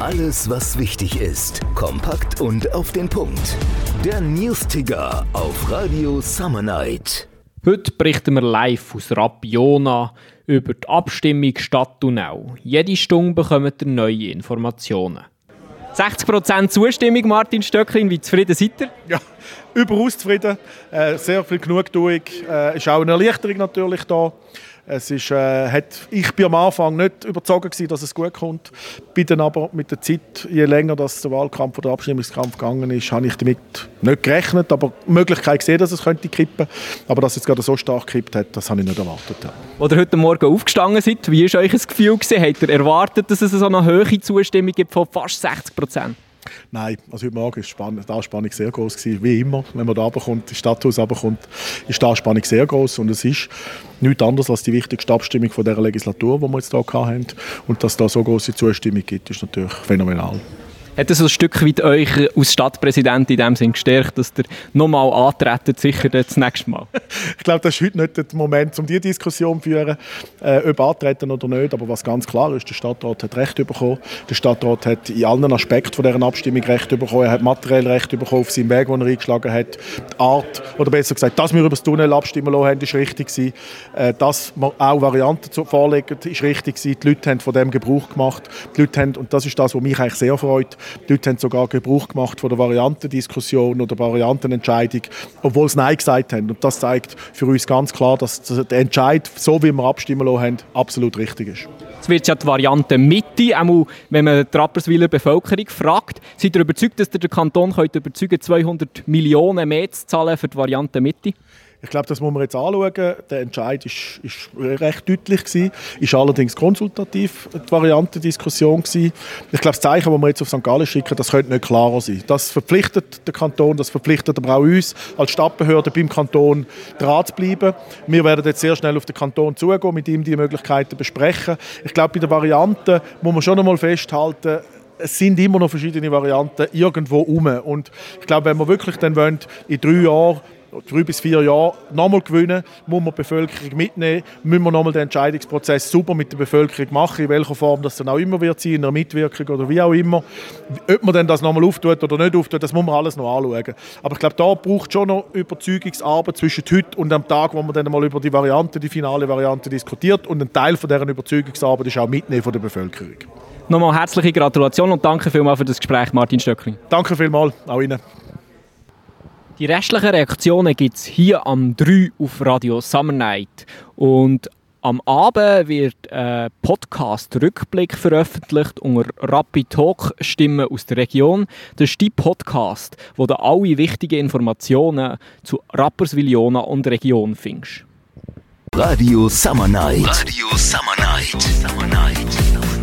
Alles, was wichtig ist. Kompakt und auf den Punkt. Der News-Ticker auf Radio Summer Night. Heute berichten wir live aus Rapiona über die Abstimmung Stadt Thunau. Jede Stunde bekommt ihr neue Informationen. 60% Zustimmung, Martin Stöcklin. Wie zufrieden seid ihr? Ja, überaus zufrieden. Äh, sehr viel Genugtuung. Äh, ist auch eine Erleichterung natürlich da. Es ist, äh, hat, ich bin am Anfang nicht überzeugt gewesen, dass es gut kommt. Bin dann aber mit der Zeit, je länger das der Wahlkampf oder der Abstimmungskampf gegangen ist, habe ich damit nicht gerechnet, aber die Möglichkeit gesehen, dass es könnte kippen. Aber dass es gerade so stark gekippt hat, das habe ich nicht erwartet. Ja. Oder heute Morgen aufgestanden seid, wie war euch das Gefühl? Gewesen? Habt ihr erwartet, dass es so eine hohe Zustimmung gibt von fast 60 Prozent? Nein, also heute Morgen war die Spannung sehr groß gewesen, wie immer. Wenn man da runterkommt, das Stadthaus runterkommt, ist die Spannung sehr groß und es ist nichts anderes als die wichtigste Abstimmung von dieser Legislatur, die wir jetzt hier hatten. Und dass da so große Zustimmung gibt, ist natürlich phänomenal. Hat das ein Stück weit euch als Stadtpräsident in dem Sinn gestärkt, dass ihr nochmal antretet, sicher das nächste Mal? ich glaube, das ist heute nicht der Moment, um diese Diskussion zu führen, äh, ob antreten oder nicht. Aber was ganz klar ist, der Stadtrat hat Recht bekommen. Der Stadtrat hat in allen Aspekten von dieser Abstimmung Recht bekommen. Er hat materiell Recht bekommen auf seinen Weg, den er eingeschlagen hat. Die Art, oder besser gesagt, dass wir über das Tunnel abstimmen lassen haben, ist richtig gewesen. Äh, dass wir auch Varianten vorlegen, ist richtig gewesen. Die Leute haben von dem Gebrauch gemacht. Die Leute haben, und das ist das, was mich eigentlich sehr freut, die Leute haben sogar Gebrauch gemacht von der Variantendiskussion oder Variantenentscheidung, obwohl sie Nein gesagt haben. Und das zeigt für uns ganz klar, dass der Entscheid, so wie wir abstimmen lassen absolut richtig ist. Jetzt wird ja die Variante Mitte, auch wenn man die Rapperswiler Bevölkerung fragt. Seid ihr überzeugt, dass den Kanton könnt überzeugen 200 Millionen mehr zu zahlen für die Variante Mitte? Ich glaube, das muss man jetzt anschauen. Der Entscheid ist, ist recht deutlich gewesen, ist allerdings konsultativ die Variantendiskussion. Ich glaube, das Zeichen, das wir jetzt auf St. Gallen schicken, das könnte nicht klarer sein. Das verpflichtet den Kanton, das verpflichtet aber auch uns als Stadtbehörde beim Kanton dran zu bleiben. Wir werden jetzt sehr schnell auf den Kanton zugehen, mit ihm die Möglichkeiten besprechen. Ich glaube, bei der Variante muss man schon einmal festhalten, es sind immer noch verschiedene Varianten irgendwo rum. Und ich glaube, wenn wir wirklich dann wollen, in drei Jahren drei bis vier Jahre nochmal gewinnen, muss man die Bevölkerung mitnehmen, müssen wir nochmal den Entscheidungsprozess super mit der Bevölkerung machen, in welcher Form das dann auch immer wird sein, in einer Mitwirkung oder wie auch immer. Ob man dann das nochmal auftut oder nicht auftut, das muss man alles noch anschauen. Aber ich glaube, da braucht schon noch Überzeugungsarbeit zwischen heute und dem Tag, wo man dann mal über die Variante, die finale Variante diskutiert und ein Teil von deren Überzeugungsarbeit ist auch mitnehmen von der Bevölkerung. Nochmal herzliche Gratulation und danke vielmals für das Gespräch, Martin Stöckling. Danke vielmals, auch Ihnen. Die restlichen Reaktionen gibt es hier am 3 auf Radio Summer Night. Und am Abend wird ein Podcast-Rückblick veröffentlicht unter Rapid Talk Stimmen aus der Region. Das ist die Podcast, wo du alle wichtigen Informationen zu Rapperswil Jona und Region findest. Radio Summer Night. Radio Summer Night. Summer Night.